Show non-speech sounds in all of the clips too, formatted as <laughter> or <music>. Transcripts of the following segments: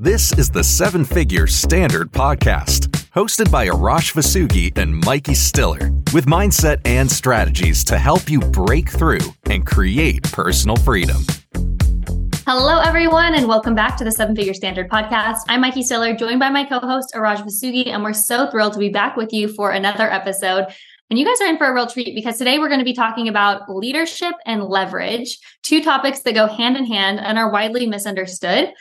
This is the Seven Figure Standard Podcast, hosted by Arash Vossoughi and Mykie Stiller, with mindset and strategies to help you break through and create personal freedom. Hello, everyone, and welcome back to the Seven Figure Standard Podcast. I'm Mykie Stiller, joined by my co host, Arash Vossoughi, and we're so thrilled to be back with you for another episode. And you guys are in for a real treat because today we're going to be talking about leadership and leverage, two topics that go hand in hand and are widely misunderstood.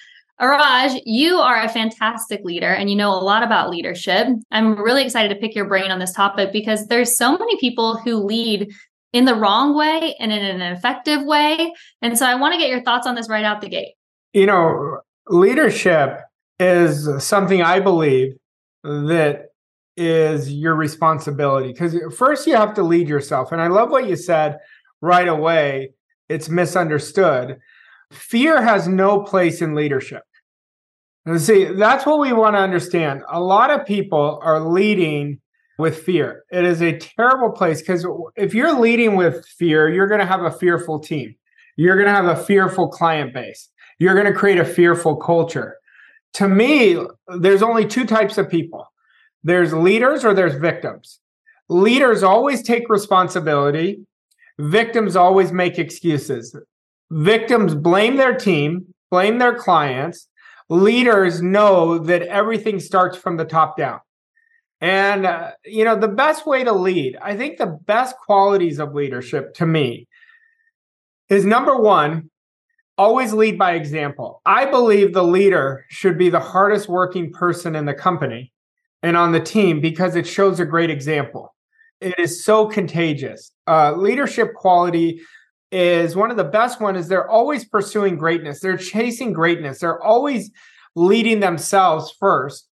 Arash, you are a fantastic leader and you know a lot about leadership. I'm really excited to pick your brain on this topic because there's so many people who lead in the wrong way and in an effective way. And so I want to get your thoughts on this right out the gate. You know, leadership is something I believe that is your responsibility because first you have to lead yourself. And I love what you said right away. It's misunderstood. Fear has no place in leadership. See, that's what we want to understand. A lot of people are leading with fear. It is a terrible place because if you're leading with fear, you're going to have a fearful team. You're going to have a fearful client base. You're going to create a fearful culture. To me, there's only two types of people there's leaders or there's victims. Leaders always take responsibility, victims always make excuses. Victims blame their team, blame their clients. Leaders know that everything starts from the top down. And, uh, you know, the best way to lead, I think the best qualities of leadership to me is number one, always lead by example. I believe the leader should be the hardest working person in the company and on the team because it shows a great example. It is so contagious. Uh, leadership quality is one of the best one is they're always pursuing greatness. They're chasing greatness. They're always leading themselves first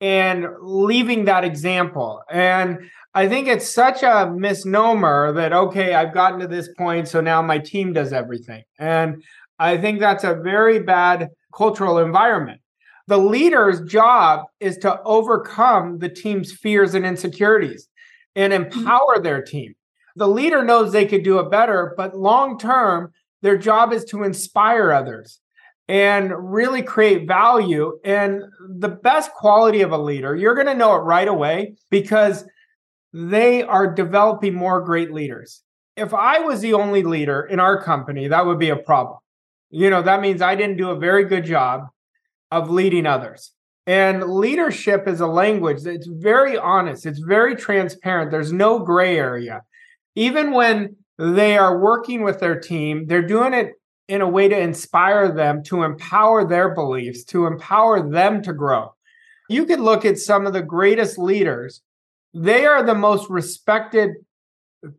and leaving that example. And I think it's such a misnomer that okay, I've gotten to this point so now my team does everything. And I think that's a very bad cultural environment the leader's job is to overcome the team's fears and insecurities and mm-hmm. empower their team. The leader knows they could do it better, but long term, their job is to inspire others and really create value. And the best quality of a leader, you're going to know it right away because they are developing more great leaders. If I was the only leader in our company, that would be a problem. You know, that means I didn't do a very good job of leading others. And leadership is a language that's very honest, it's very transparent. There's no gray area. Even when they are working with their team, they're doing it in a way to inspire them, to empower their beliefs, to empower them to grow. You could look at some of the greatest leaders, they are the most respected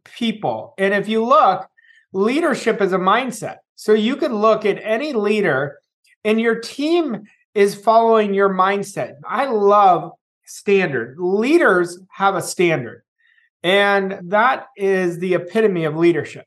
people. And if you look, leadership is a mindset. So you could look at any leader, and your team is following your mindset. I love standard. Leaders have a standard, and that is the epitome of leadership.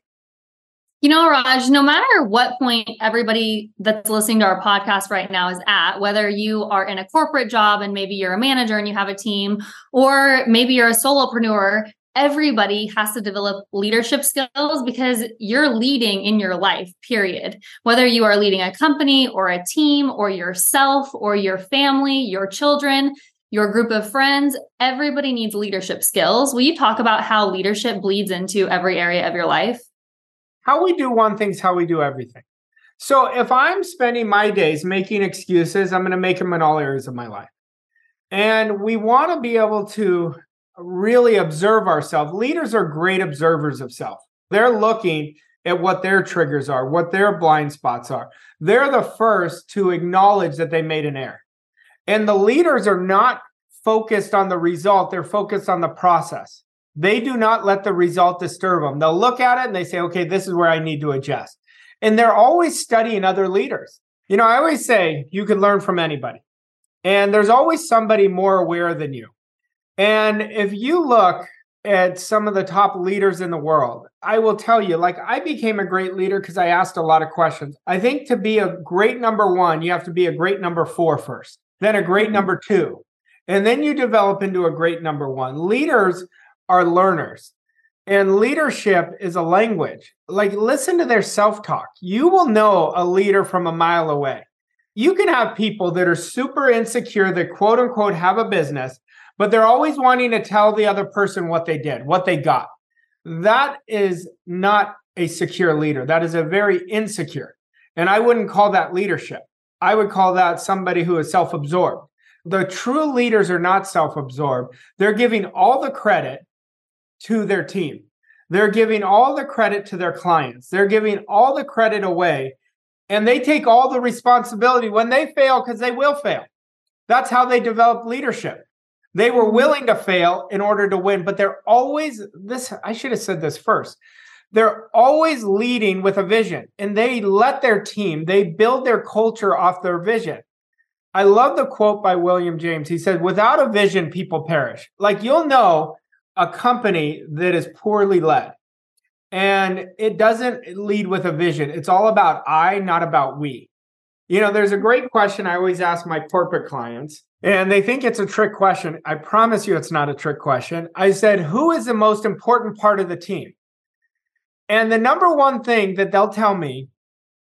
You know, Raj, no matter what point everybody that's listening to our podcast right now is at, whether you are in a corporate job and maybe you're a manager and you have a team, or maybe you're a solopreneur, everybody has to develop leadership skills because you're leading in your life, period. Whether you are leading a company or a team or yourself or your family, your children, your group of friends, everybody needs leadership skills. Will you talk about how leadership bleeds into every area of your life? How we do one thing's how we do everything. So if I'm spending my days making excuses, I'm going to make them in all areas of my life. And we want to be able to really observe ourselves. Leaders are great observers of self. They're looking at what their triggers are, what their blind spots are. They're the first to acknowledge that they made an error. And the leaders are not focused on the result, they're focused on the process. They do not let the result disturb them. They'll look at it and they say, okay, this is where I need to adjust. And they're always studying other leaders. You know, I always say you can learn from anybody. And there's always somebody more aware than you. And if you look at some of the top leaders in the world, I will tell you, like, I became a great leader because I asked a lot of questions. I think to be a great number one, you have to be a great number four first, then a great mm-hmm. number two. And then you develop into a great number one. Leaders are learners. And leadership is a language. Like, listen to their self talk. You will know a leader from a mile away. you can have people that are super insecure that quote unquote have a business, but they're always wanting to tell the other person what they did, what they got. That is not a secure leader. That is a very insecure. And I wouldn't call that leadership. I would call that somebody who is self absorbed. The true leaders are not self absorbed. They're giving all the credit to their team. They're giving all the credit to their clients. They're giving all the credit away and they take all the responsibility when they fail because they will fail. That's how they develop leadership. They were mm-hmm. willing to fail in order to win, but they're always this. I should have said this first. They're always leading with a vision and they let their team, they build their culture off their vision. I love the quote by William James. He said, Without a vision, people perish. Like you'll know a company that is poorly led and it doesn't lead with a vision. It's all about I, not about we. You know, there's a great question I always ask my corporate clients, and they think it's a trick question. I promise you it's not a trick question. I said, Who is the most important part of the team? And the number one thing that they'll tell me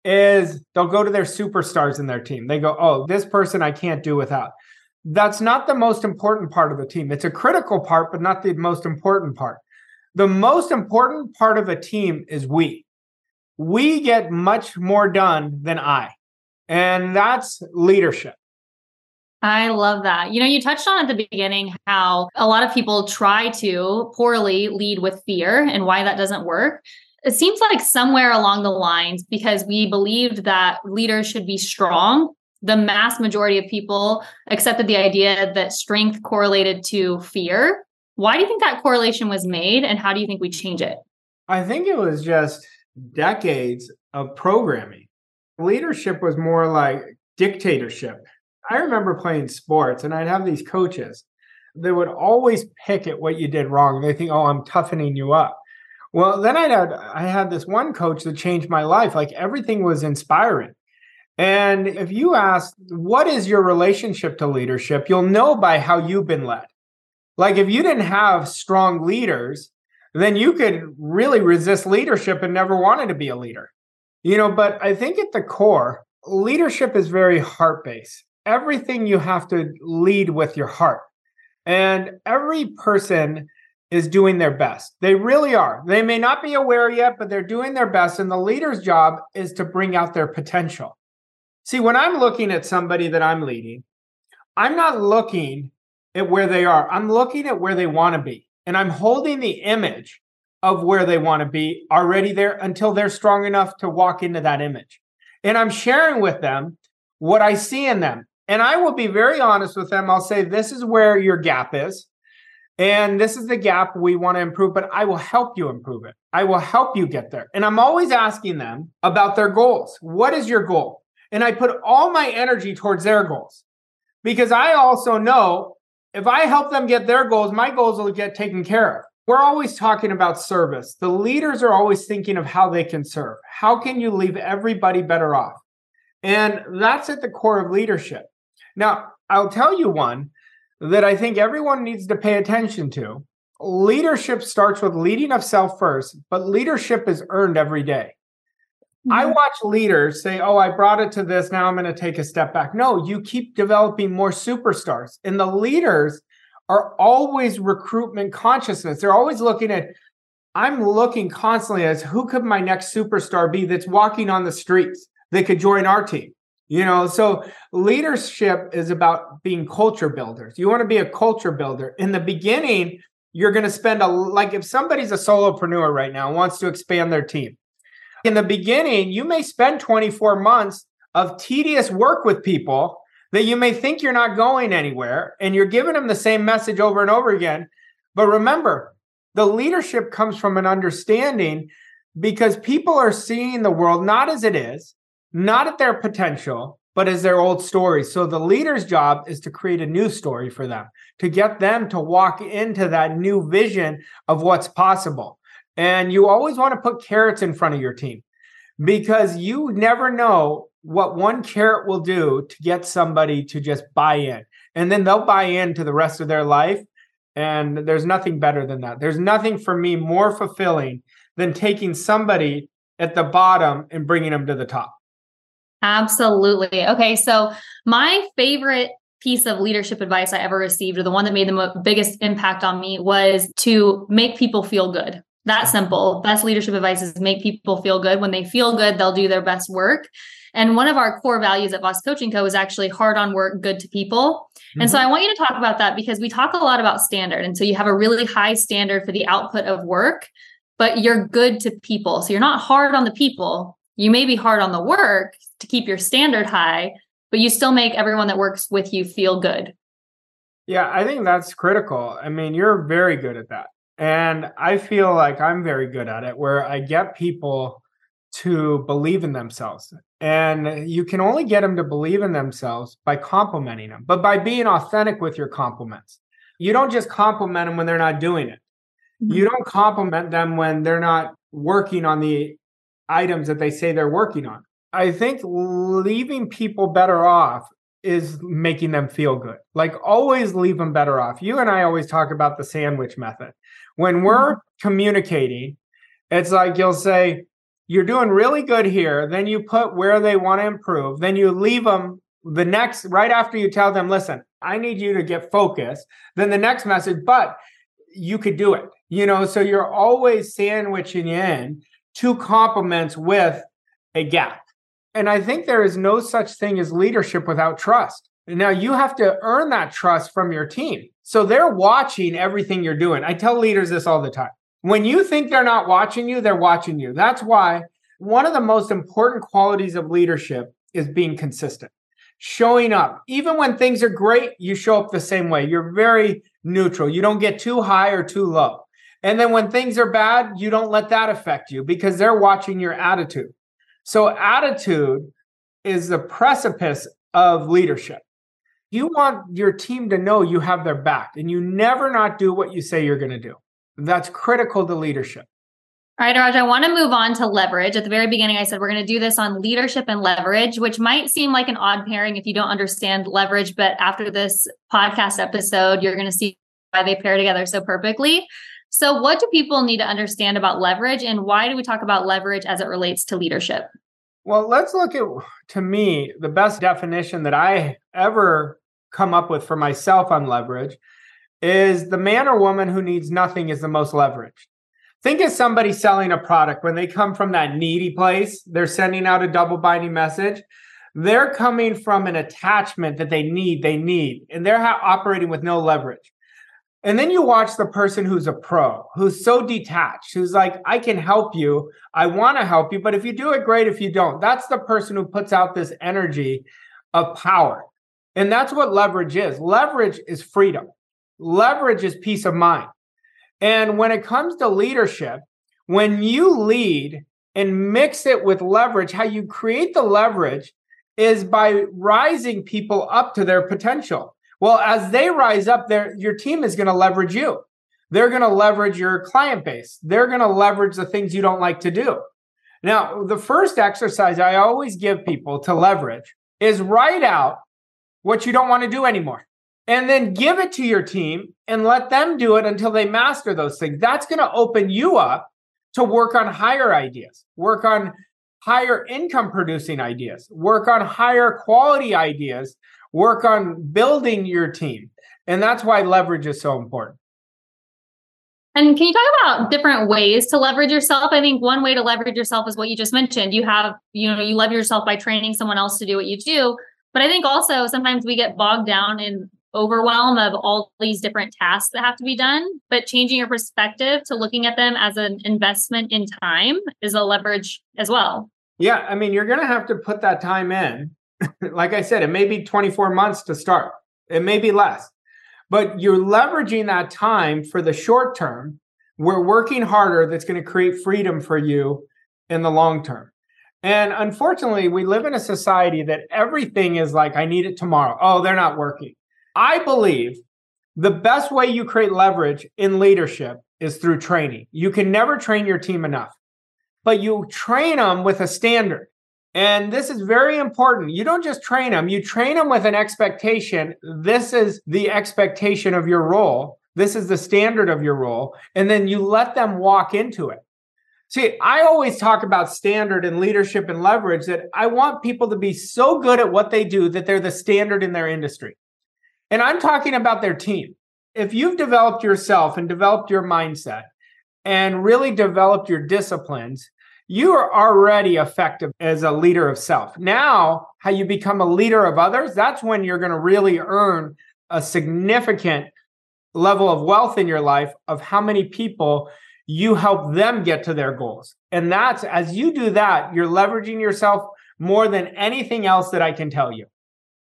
is they'll go to their superstars in their team. They go, Oh, this person I can't do without that's not the most important part of the team. It's a critical part, but not the most important part. The most important part of a team is we. We get much more done than I. And that's leadership. I love that. You know, you touched on at the beginning how a lot of people try to poorly lead with fear and why that doesn't work. It seems like somewhere along the lines, because we believed that leaders should be strong the mass majority of people accepted the idea that strength correlated to fear. Why do you think that correlation was made and how do you think we change it? I think it was just decades of programming. Leadership was more like dictatorship. I remember playing sports and I'd have these coaches that would always pick at what you did wrong. They think, "Oh, I'm toughening you up." Well, then I had I had this one coach that changed my life. Like everything was inspiring. And if you ask, what is your relationship to leadership? You'll know by how you've been led. Like if you didn't have strong leaders, then you could really resist leadership and never wanted to be a leader. You know, but I think at the core, leadership is very heart based. Everything you have to lead with your heart. And every person is doing their best. They really are. They may not be aware yet, but they're doing their best. And the leader's job is to bring out their potential. See, when I'm looking at somebody that I'm leading, I'm not looking at where they are. I'm looking at where they want to be. And I'm holding the image of where they want to be already there until they're strong enough to walk into that image. And I'm sharing with them what I see in them. And I will be very honest with them. I'll say, this is where your gap is. And this is the gap we want to improve, but I will help you improve it. I will help you get there. And I'm always asking them about their goals. What is your goal? and I put all my energy towards their goals. Because I also know if I help them get their goals, my goals will get taken care of. We're always talking about service. The leaders are always thinking of how they can serve. How can you leave everybody better off? And that's at the core of leadership. Now, I'll tell you one that I think everyone needs to pay attention to. Leadership starts with leading of self first, but leadership is earned every day. I mm-hmm. watch leaders say, Oh, I brought it to this. Now I'm going to take a step back. No, you keep developing more superstars. And the leaders are always recruitment consciousness. They're always looking at, I'm looking constantly as who could my next superstar be that's walking on the streets that could join our team? You know, so leadership is about being culture builders. You want to be a culture builder. In the beginning, you're going to spend a like if somebody's a solopreneur right now wants to expand their team in the beginning, you may spend 24 months of tedious work with people that you may think you're not going anywhere and you're giving them the same message over and over again. But remember, the leadership comes from an understanding because people are seeing the world not as it is, not at their potential, but as their old stories. So the leader's job is to create a new story for them, to get them to walk into that new vision of what's possible. And you always want to put carrots in front of your team because you never know what one carrot will do to get somebody to just buy in. And then they'll buy into the rest of their life. And there's nothing better than that. There's nothing for me more fulfilling than taking somebody at the bottom and bringing them to the top. Absolutely. Okay. So, my favorite piece of leadership advice I ever received, or the one that made the mo- biggest impact on me, was to make people feel good. That simple. Best leadership advice is make people feel good. When they feel good, they'll do their best work. And one of our core values at Voss Coaching Co. is actually hard on work, good to people. Mm-hmm. And so mm-hmm. I want you to talk about that because we talk a lot about standard. And so you have a really high standard for the output of work, but you're good to people. So you're not hard on the people. You may be hard on the work to keep your standard high, but you still make everyone that works with you feel good. Yeah, I think that's critical. I mean, you're very good at that. And I feel like I'm very good at it where I get people to believe in themselves. And you can only get them to believe in themselves by complimenting them, but by being authentic with your compliments. You don't just compliment them when they're not doing it. Mm-hmm. You don't compliment them when they're not working on the items that they say they're working on. I think leaving people better off is making them feel good. Like always leave them better off. You and I always talk about the sandwich method. When we're mm-hmm. communicating, it's like you'll say, You're doing really good here. Then you put where they want to improve. Then you leave them the next, right after you tell them, Listen, I need you to get focused. Then the next message, but you could do it. You know, so you're always sandwiching in two compliments with a gap. And I think there is no such thing as leadership without trust. Now you have to earn that trust from your team. So they're watching everything you're doing. I tell leaders this all the time. When you think they're not watching you, they're watching you. That's why one of the most important qualities of leadership is being consistent, showing up. Even when things are great, you show up the same way. You're very neutral. You don't get too high or too low. And then when things are bad, you don't let that affect you because they're watching your attitude. So, attitude is the precipice of leadership you want your team to know you have their back and you never not do what you say you're going to do. That's critical to leadership. All right, Raj, I want to move on to leverage. At the very beginning, I said we're going to do this on leadership and leverage, which might seem like an odd pairing if you don't understand leverage. But after this podcast episode, you're going to see why they pair together so perfectly. So, what do people need to understand about leverage, and why do we talk about leverage as it relates to leadership? Well, let's look at, to me, the best definition that I ever come up with for myself on leverage is the man or woman who needs nothing is the most leveraged. Think of somebody selling a product when they come from that needy place, they're sending out a double binding message. They're coming from an attachment that they need, they need, and they're ha- operating with no leverage. And then you watch the person who's a pro, who's so detached, who's like, I can help you. I want to help you. But if you do it, great. If you don't, that's the person who puts out this energy of power. And that's what leverage is. Leverage is freedom, leverage is peace of mind. And when it comes to leadership, when you lead and mix it with leverage, how you create the leverage is by rising people up to their potential. Well, as they rise up, your team is going to leverage you. They're going to leverage your client base. They're going to leverage the things you don't like to do. Now, the first exercise I always give people to leverage is write out what you don't want to do anymore. And then give it to your team and let them do it until they master those things. That's going to open you up to work on higher ideas, work on higher income producing ideas, work on higher quality ideas work on building your team. And that's why leverage is so important. And can you talk about different ways to leverage yourself? I think one way to leverage yourself is what you just mentioned. You have, you know, you leverage yourself by training someone else to do what you do. But I think also sometimes we get bogged down in overwhelm of all these different tasks that have to be done. But changing your perspective to looking at them as an investment in time is a leverage as well. Yeah. I mean, you're going to have to put that time in <laughs> like I said, it may be 24 months to start, it may be less, but you're leveraging that time for the short term. We're working harder that's going to create freedom for you in the long term. And unfortunately, we live in a society that everything is like, I need it tomorrow. Oh, they're not working. I believe the best way you create leverage in leadership is through training. You can never train your team enough, but you train them with a standard. And this is very important. You don't just train them, you train them with an expectation. This is the expectation of your role. This is the standard of your role. And then you let them walk into it. See, I always talk about standard and leadership and leverage that I want people to be so good at what they do that they're the standard in their industry. And I'm talking about their team. If you've developed yourself and developed your mindset and really developed your disciplines, you are already effective as a leader of self. Now, how you become a leader of others, that's when you're going to really earn a significant level of wealth in your life of how many people you help them get to their goals. And that's as you do that, you're leveraging yourself more than anything else that I can tell you.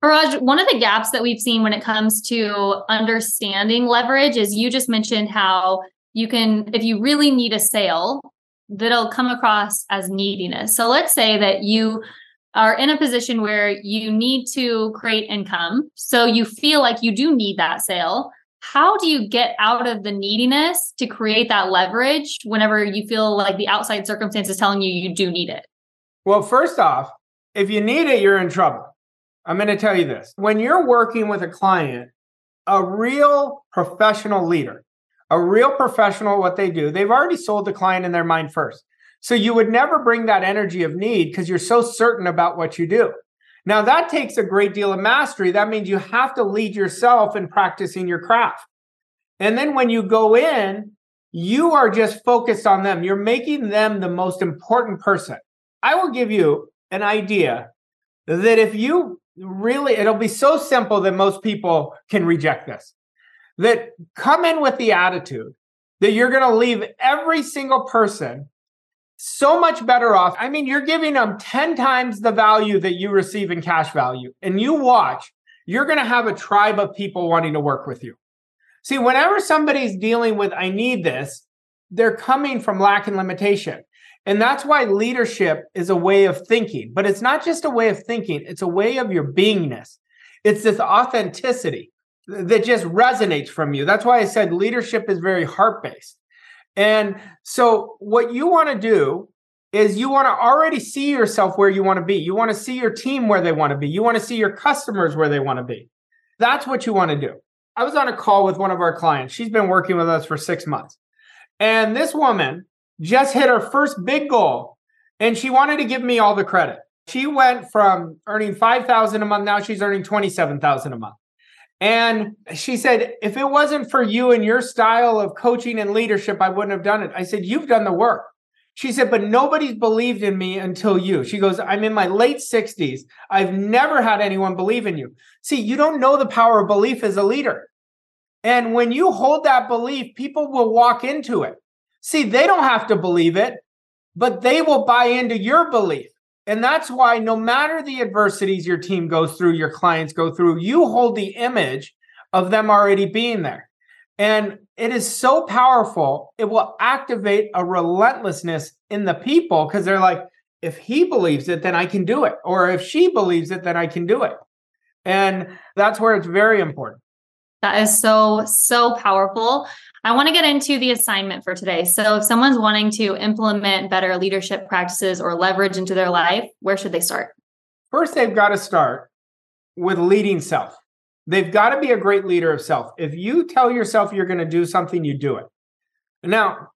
Raj, one of the gaps that we've seen when it comes to understanding leverage is you just mentioned how you can, if you really need a sale, that'll come across as neediness. So let's say that you are in a position where you need to create income. So you feel like you do need that sale how do you get out of the neediness to create that leverage whenever you feel like the outside circumstances telling you you do need it? Well, first off, if you need it, you're in trouble. I'm going to tell you this. When you're working with a client, a real professional leader, a real professional, what they do, they've already sold the client in their mind first. So you would never bring that energy of need because you're so certain about what you do. Now, that takes a great deal of mastery. That means you have to lead yourself in practicing your craft. And then when you go in, you are just focused on them. You're making them the most important person. I will give you an idea that if you really, it'll be so simple that most people can reject this. That come in with the attitude that you're going to leave every single person so much better off. I mean, you're giving them 10 times the value that you receive in cash value. And you watch, you're going to have a tribe of people wanting to work with you. See, whenever somebody's dealing with, I need this, they're coming from lack and limitation. And that's why leadership is a way of thinking, but it's not just a way of thinking, it's a way of your beingness. It's this authenticity that just resonates from you. That's why I said leadership is very heart based. And so, what you want to do is you want to already see yourself where you want to be. You want to see your team where they want to be. You want to see your customers where they want to be. That's what you want to do. I was on a call with one of our clients. She's been working with us for six months. And this woman just hit her first big goal and she wanted to give me all the credit. She went from earning 5,000 a month now she's earning 27,000 a month. And she said, if it wasn't for you and your style of coaching and leadership, I wouldn't have done it. I said, you've done the work. She said, but nobody's believed in me until you. She goes, I'm in my late 60s. I've never had anyone believe in you. See, you don't know the power of belief as a leader. And when you hold that belief, people will walk into it. See, they don't have to believe it, but they will buy into your belief. And that's why no matter the adversities your team goes through, your clients go through, you hold the image of them already being there. And it is so powerful. It will activate a relentlessness in the people because they're like, if he believes it, then I can do it. Or if she believes it, then I can do it. And that's where it's very important. That is so, so powerful. I want to get into the assignment for today. So, if someone's wanting to implement better leadership practices or leverage into their life, where should they start? First, they've got to start with leading self. They've got to be a great leader of self. If you tell yourself you're going to do something, you do it. Now,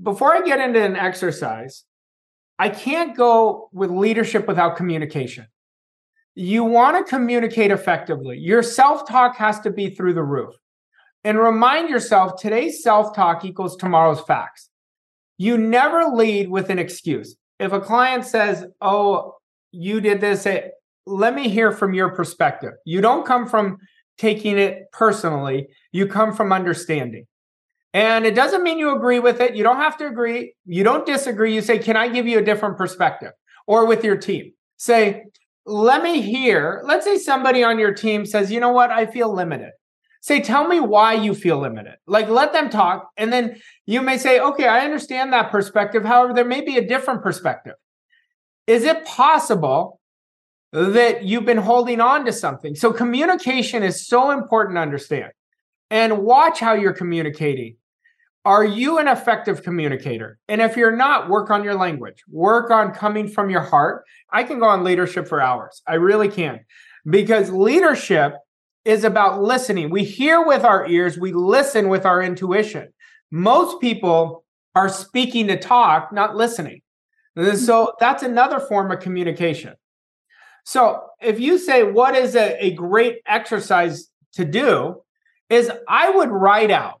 before I get into an exercise, I can't go with leadership without communication. You want to communicate effectively. Your self talk has to be through the roof and remind yourself today's self talk equals tomorrow's facts. You never lead with an excuse. If a client says, Oh, you did this, let me hear from your perspective. You don't come from taking it personally, you come from understanding. And it doesn't mean you agree with it. You don't have to agree. You don't disagree. You say, Can I give you a different perspective? Or with your team, say, Let me hear. Let's say somebody on your team says, You know what? I feel limited say, tell me why you feel limited. Like, let them talk. And then you may say, okay, I understand that perspective. However, there may be a different perspective. Is it possible that you've been holding on to something? So, communication is so important to understand. And watch how you're communicating. Are you an effective communicator? And if you're not, work on your language, work on coming from your heart. I can go on leadership for hours. I really can. Because leadership is about listening. We hear with our ears, we listen with our intuition. Most people are speaking to talk, not listening. So mm-hmm. that's another form of communication. So if you say, what is a, a great exercise to do? Is I would write out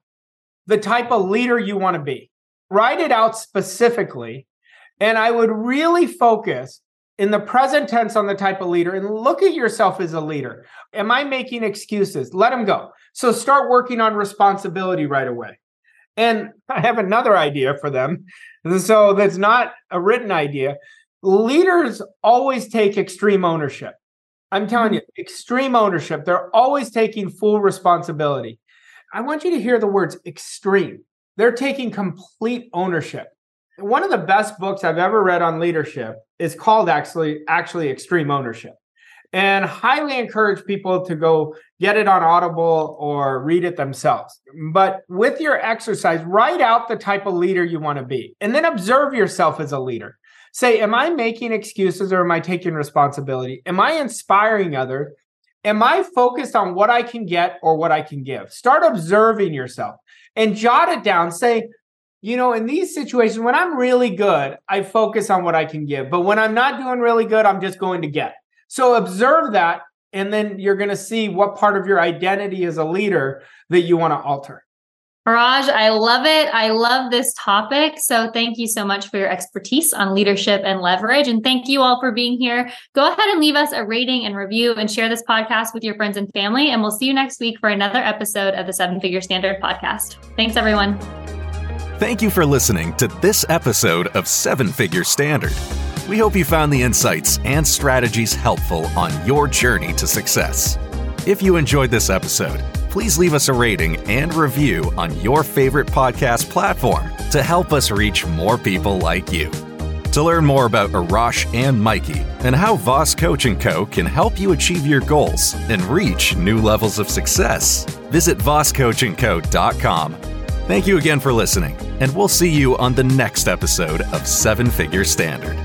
the type of leader you want to be, write it out specifically. And I would really focus in the present tense on the type of leader and look at yourself as a leader. Am I making excuses? Let them go. So start working on responsibility right away. And I have another idea for them. So that's not a written idea. Leaders always take extreme ownership. I'm telling mm-hmm. you, extreme ownership. They're always taking full responsibility. I want you to hear the words extreme. They're taking complete ownership. One of the best books I've ever read on leadership is called actually actually Extreme Ownership. And highly encourage people to go get it on Audible or read it themselves. But with your exercise, write out the type of leader you want to be and then observe yourself as a leader. Say, am I making excuses or am I taking responsibility? Am I inspiring others? Am I focused on what I can get or what I can give? Start observing yourself and jot it down. Say, you know, in these situations, when I'm really good, I focus on what I can give. But when I'm not doing really good, I'm just going to get. So observe that. And then you're going to see what part of your identity as a leader that you want to alter. Raj, I love it. I love this topic. So thank you so much for your expertise on leadership and leverage. And thank you all for being here. Go ahead and leave us a rating and review and share this podcast with your friends and family. And we'll see you next week for another episode of the Seven Figure Standard podcast. Thanks, everyone. Thank you for listening to this episode of Seven Figure Standard. We hope you found the insights and strategies helpful on your journey to success. If you enjoyed this episode, please leave us a rating and review on your favorite podcast platform to help us reach more people like you. To learn more about Arash and Mykie and how Voss Coach & Co. can help you achieve your goals and reach new levels of success, visit vosscoachandco.com Thank you again for listening, and we'll see you on the next episode of Seven Figure Standard.